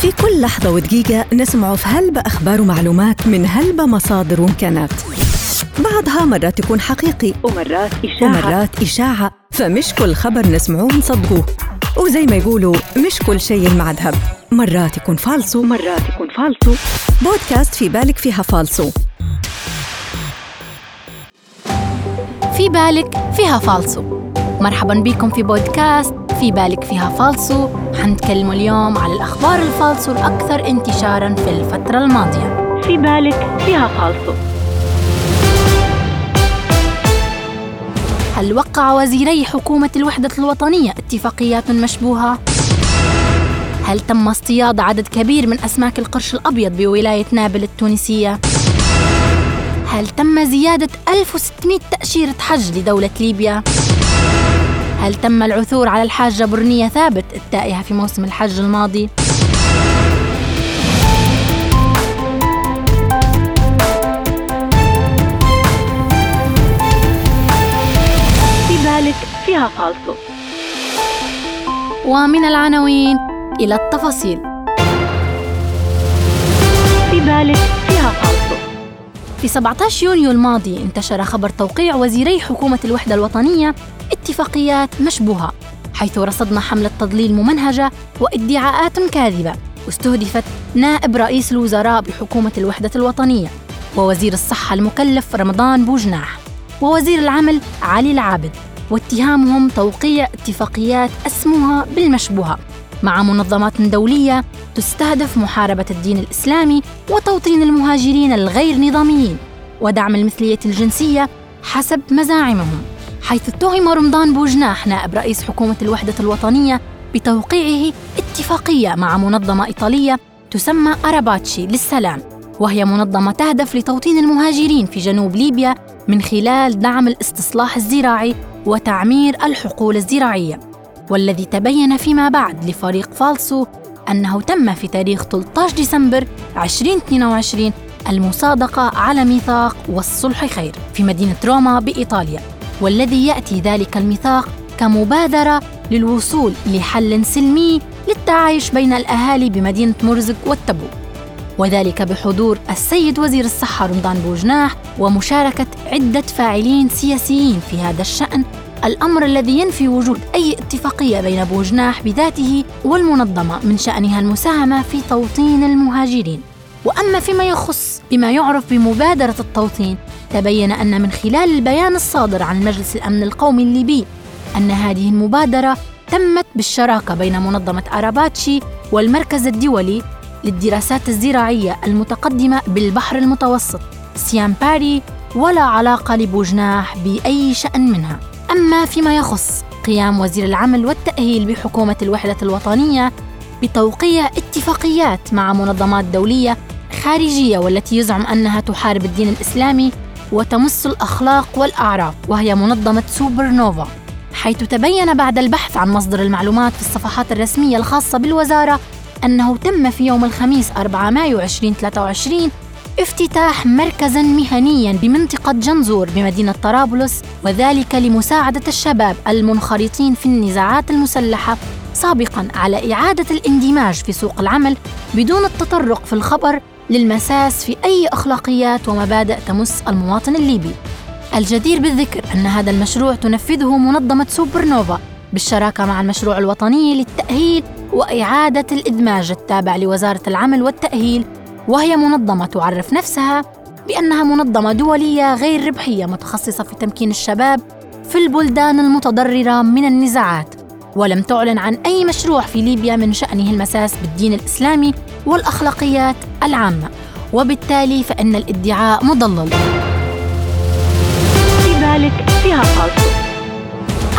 في كل لحظة ودقيقة نسمع في هلبة أخبار ومعلومات من هلبة مصادر وإمكانات. بعضها مرات يكون حقيقي ومرات إشاعة. ومرات إشاعة. فمش كل خبر نسمعوه نصدقوه وزي ما يقولوا مش كل شيء المعذب. مرات يكون فالصو. ومرات يكون فالصو. بودكاست في بالك فيها فالصو. في بالك فيها فالصو. مرحبا بكم في بودكاست في بالك فيها فالصو حنتكلم اليوم على الأخبار الفالصو الأكثر انتشاراً في الفترة الماضية في بالك فيها فالصو هل وقع وزيري حكومة الوحدة الوطنية اتفاقيات مشبوهة؟ هل تم اصطياد عدد كبير من أسماك القرش الأبيض بولاية نابل التونسية؟ هل تم زيادة 1600 تأشيرة حج لدولة ليبيا؟ هل تم العثور على الحاجة برنية ثابت التائهة في موسم الحج الماضي؟ في بالك فيها فالصو ومن العناوين إلى التفاصيل في بالك في 17 يونيو الماضي انتشر خبر توقيع وزيري حكومة الوحدة الوطنية اتفاقيات مشبوهة حيث رصدنا حملة تضليل ممنهجة وادعاءات كاذبة واستهدفت نائب رئيس الوزراء بحكومة الوحدة الوطنية ووزير الصحة المكلف رمضان بوجناح ووزير العمل علي العابد واتهامهم توقيع اتفاقيات اسمها بالمشبوهة مع منظمات دولية تستهدف محاربة الدين الإسلامي وتوطين المهاجرين الغير نظاميين ودعم المثلية الجنسية حسب مزاعمهم حيث اتهم رمضان بوجناح نائب رئيس حكومة الوحدة الوطنية بتوقيعه اتفاقية مع منظمة إيطالية تسمى أراباتشي للسلام وهي منظمة تهدف لتوطين المهاجرين في جنوب ليبيا من خلال دعم الاستصلاح الزراعي وتعمير الحقول الزراعية. والذي تبين فيما بعد لفريق فالسو أنه تم في تاريخ 13 ديسمبر 2022 المصادقة على ميثاق والصلح خير في مدينة روما بإيطاليا والذي يأتي ذلك الميثاق كمبادرة للوصول لحل سلمي للتعايش بين الأهالي بمدينة مرزق والتبوك وذلك بحضور السيد وزير الصحة رمضان بوجناح ومشاركة عدة فاعلين سياسيين في هذا الشأن الأمر الذي ينفي وجود أي اتفاقية بين بوجناح بذاته والمنظمة من شأنها المساهمة في توطين المهاجرين. وأما فيما يخص بما يعرف بمبادرة التوطين تبين أن من خلال البيان الصادر عن مجلس الأمن القومي الليبي أن هذه المبادرة تمت بالشراكة بين منظمة أراباتشي والمركز الدولي للدراسات الزراعية المتقدمة بالبحر المتوسط سيام باري ولا علاقة لبوجناح بأي شأن منها. أما فيما يخص قيام وزير العمل والتأهيل بحكومة الوحدة الوطنية بتوقيع اتفاقيات مع منظمات دولية خارجية والتي يزعم أنها تحارب الدين الإسلامي وتمس الأخلاق والأعراف وهي منظمة سوبر نوفا حيث تبين بعد البحث عن مصدر المعلومات في الصفحات الرسمية الخاصة بالوزارة أنه تم في يوم الخميس 4 مايو 2023 افتتاح مركزا مهنيا بمنطقة جنزور بمدينة طرابلس وذلك لمساعدة الشباب المنخرطين في النزاعات المسلحة سابقا على إعادة الاندماج في سوق العمل بدون التطرق في الخبر للمساس في أي أخلاقيات ومبادئ تمس المواطن الليبي. الجدير بالذكر أن هذا المشروع تنفذه منظمة سوبر نوفا بالشراكة مع المشروع الوطني للتأهيل وإعادة الإدماج التابع لوزارة العمل والتأهيل وهي منظمة تعرف نفسها بأنها منظمة دولية غير ربحية متخصصة في تمكين الشباب في البلدان المتضررة من النزاعات ولم تعلن عن أي مشروع في ليبيا من شأنه المساس بالدين الإسلامي والأخلاقيات العامة وبالتالي فإن الادعاء مضلل. في بالك فيها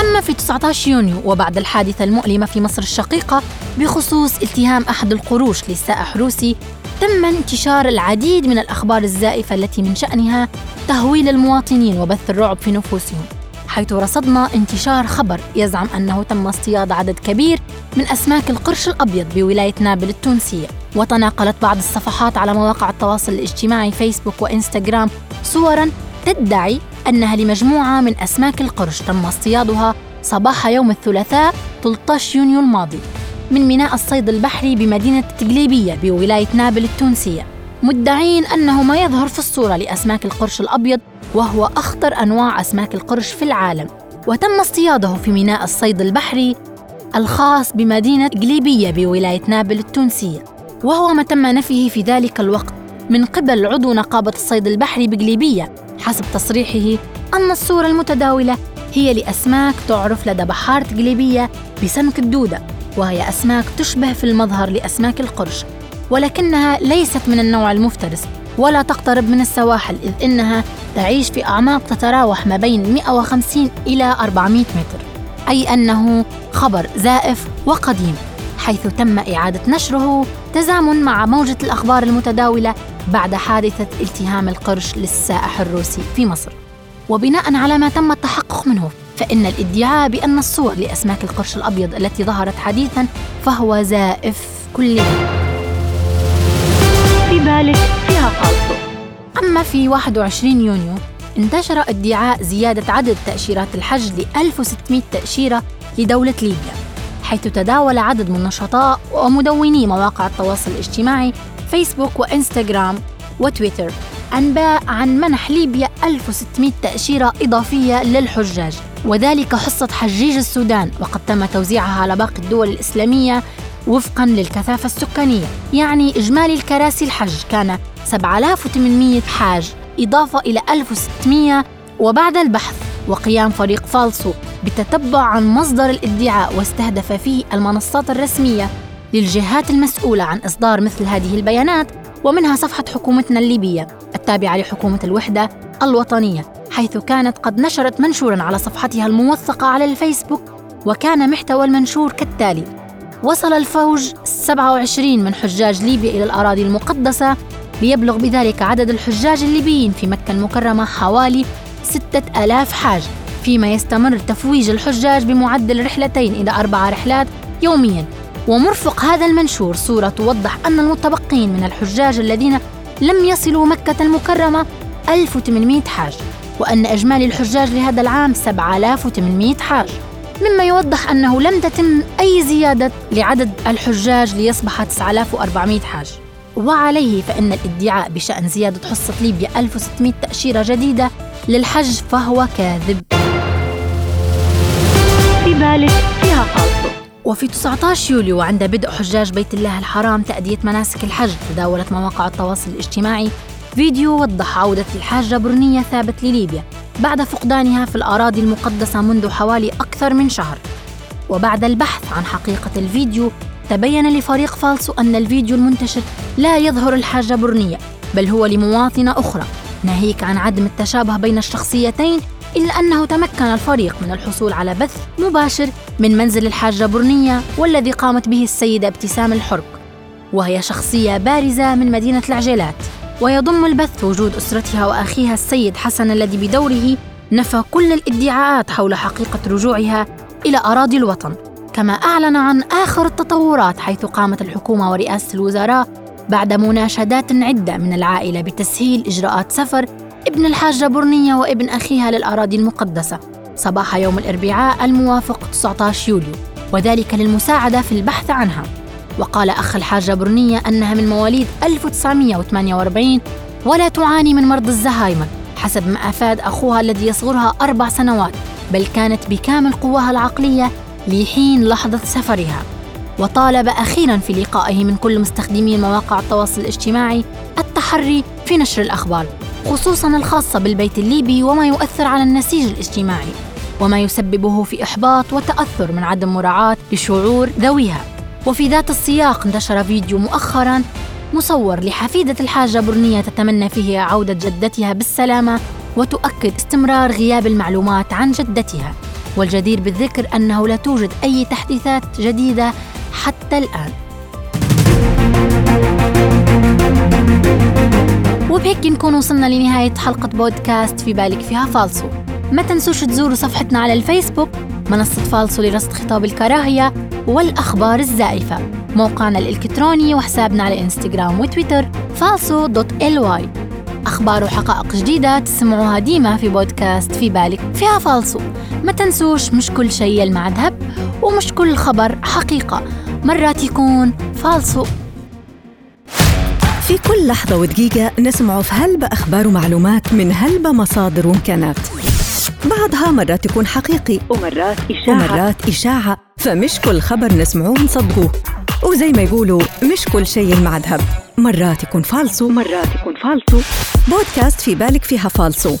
أما في 19 يونيو وبعد الحادثة المؤلمة في مصر الشقيقة بخصوص التهام أحد القروش للسائح روسي تم انتشار العديد من الأخبار الزائفة التي من شأنها تهويل المواطنين وبث الرعب في نفوسهم حيث رصدنا انتشار خبر يزعم أنه تم اصطياد عدد كبير من أسماك القرش الأبيض بولاية نابل التونسية وتناقلت بعض الصفحات على مواقع التواصل الاجتماعي فيسبوك وإنستغرام صورا تدعي أنها لمجموعة من أسماك القرش تم اصطيادها صباح يوم الثلاثاء 13 يونيو الماضي. من ميناء الصيد البحري بمدينة تقليبية بولاية نابل التونسية مدعين أنه ما يظهر في الصورة لأسماك القرش الأبيض وهو أخطر أنواع أسماك القرش في العالم. وتم اصطياده في ميناء الصيد البحري الخاص بمدينة قليبية بولاية نابل التونسية. وهو ما تم نفيه في ذلك الوقت من قبل عضو نقابة الصيد البحري بقليبية حسب تصريحه أن الصورة المتداولة هي لأسماك تعرف لدى بحارة قليبية بسمك الدودة. وهي أسماك تشبه في المظهر لأسماك القرش ولكنها ليست من النوع المفترس ولا تقترب من السواحل إذ إنها تعيش في أعماق تتراوح ما بين 150 إلى 400 متر أي أنه خبر زائف وقديم حيث تم إعادة نشره تزامن مع موجة الأخبار المتداولة بعد حادثة التهام القرش للسائح الروسي في مصر. وبناء على ما تم التحقق منه فإن الإدعاء بأن الصور لأسماك القرش الأبيض التي ظهرت حديثا فهو زائف كليا في بالك فيها فالصو أما في 21 يونيو انتشر إدعاء زيادة عدد تأشيرات الحج ل 1600 تأشيرة لدولة ليبيا حيث تداول عدد من نشطاء ومدوني مواقع التواصل الاجتماعي فيسبوك وإنستغرام وتويتر أنباء عن منح ليبيا 1600 تأشيرة إضافية للحجاج. وذلك حصة حجيج السودان وقد تم توزيعها على باقي الدول الإسلامية وفقا للكثافة السكانية. يعني إجمالي الكراسي الحج كان 7800 حاج إضافة إلى 1600 وبعد البحث. وقيام فريق فالسو بتتبع عن مصدر الإدعاء واستهدف فيه المنصات الرسمية للجهات المسؤولة عن إصدار مثل هذه البيانات ومنها صفحة حكومتنا الليبية التابعة لحكومة الوحدة الوطنية. حيث كانت قد نشرت منشورا على صفحتها الموثقة على الفيسبوك وكان محتوى المنشور كالتالي وصل الفوج 27 من حجاج ليبيا إلى الأراضي المقدسة ليبلغ بذلك عدد الحجاج الليبيين في مكة المكرمة حوالي ستة ألاف حاج فيما يستمر تفويج الحجاج بمعدل رحلتين إلى أربع رحلات يوميا. ومرفق هذا المنشور صورة توضح أن المتبقين من الحجاج الذين لم يصلوا مكة المكرمة 1800 حاج. وأن إجمالي الحجاج لهذا العام 7800 حاج. مما يوضح أنه لم تتم أي زيادة لعدد الحجاج ليصبح 9400 حاج. وعليه فإن الادعاء بشأن زيادة حصة ليبيا 1600 تأشيرة جديدة للحج فهو كاذب. في بالك فيها فالصو وفي 19 يوليو وعند بدء حجاج بيت الله الحرام تأدية مناسك الحج تداولت مواقع التواصل الاجتماعي فيديو وضح عودة الحاجة برنية ثابت لليبيا بعد فقدانها في الأراضي المقدسة منذ حوالي أكثر من شهر. وبعد البحث عن حقيقة الفيديو تبين لفريق فالسو أن الفيديو المنتشر لا يظهر الحاجة برنية بل هو لمواطنة أخرى. ناهيك عن عدم التشابه بين الشخصيتين إلا أنه تمكن الفريق من الحصول على بث مباشر من منزل الحاجة برنية والذي قامت به السيدة ابتسام الحرق. وهي شخصية بارزة من مدينة العجيلات ويضم البث وجود أسرتها وأخيها السيد حسن الذي بدوره نفى كل الادعاءات حول حقيقة رجوعها إلى أراضي الوطن كما أعلن عن آخر التطورات حيث قامت الحكومة ورئاسة الوزراء بعد مناشدات عدة من العائلة بتسهيل إجراءات سفر ابن الحاجة برنية وابن أخيها للأراضي المقدسة. صباح يوم الأربعاء الموافق 19 يوليو وذلك للمساعدة في البحث عنها. وقال أخ الحاجة برنية أنها من مواليد 1948 ولا تعاني من مرض الزهايمر حسب ما أفاد أخوها الذي يصغرها أربع سنوات بل كانت بكامل قواها العقلية لحين لحظة سفرها. وطالب أخيرا في لقائه من كل مستخدمي مواقع التواصل الاجتماعي التحري في نشر الأخبار خصوصا الخاصة بالبيت الليبي وما يؤثر على النسيج الاجتماعي وما يسببه في إحباط وتأثر من عدم مراعاة لشعور ذويها. وفي ذات السياق انتشر فيديو مؤخرا مصور لحفيدة الحاجة برنية تتمنى فيه عودة جدتها بالسلامة وتؤكد استمرار غياب المعلومات عن جدتها. والجدير بالذكر أنه لا توجد أي تحديثات جديدة حتى الآن. وبهيك نكون وصلنا لنهاية حلقة بودكاست في بالك فيها فالصو ما تنسوش تزوروا صفحتنا على الفيسبوك منصة فالصو لرصد خطاب الكراهية والأخبار الزائفة. موقعنا الإلكتروني وحسابنا على إنستغرام وتويتر فالصو دوت ال واي أخبار وحقائق جديدة تسمعوها ديما في بودكاست في بالك فيها فالصو ما تنسوش مش كل شيء يلمع ذهب ومش كل خبر حقيقة. مرات يكون فالصو في كل لحظة ودقيقة نسمع في هلبة أخبار ومعلومات من هلبة مصادر وإمكانات. بعضها مرات يكون حقيقي ومرات إشاعة. ومرات إشاعة. فمش كل خبر نسمعوه نصدقوه. وزي ما يقولوا مش كل شيء المعذب. مرات يكون فالصو. ومرات يكون فالصو. بودكاست في بالك فيها فالصو.